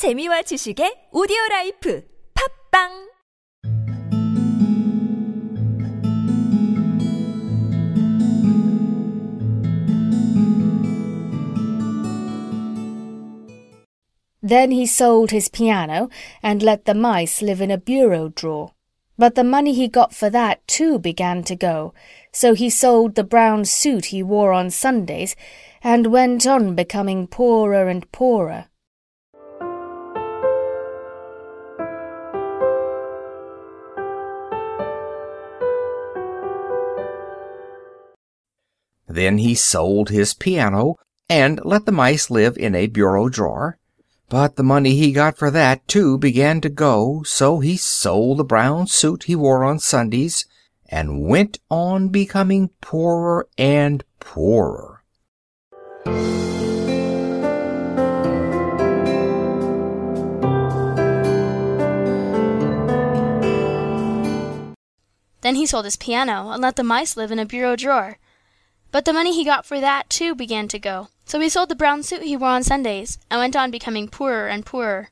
재미와 지식의 오디오 라이프. 팟빵! Then he sold his piano and let the mice live in a bureau drawer. But the money he got for that too began to go, so he sold the brown suit he wore on Sundays and went on becoming poorer and poorer. Then he sold his piano and let the mice live in a bureau drawer. But the money he got for that, too, began to go, so he sold the brown suit he wore on Sundays and went on becoming poorer and poorer. Then he sold his piano and let the mice live in a bureau drawer. But the money he got for that, too, began to go, so he sold the brown suit he wore on Sundays and went on becoming poorer and poorer.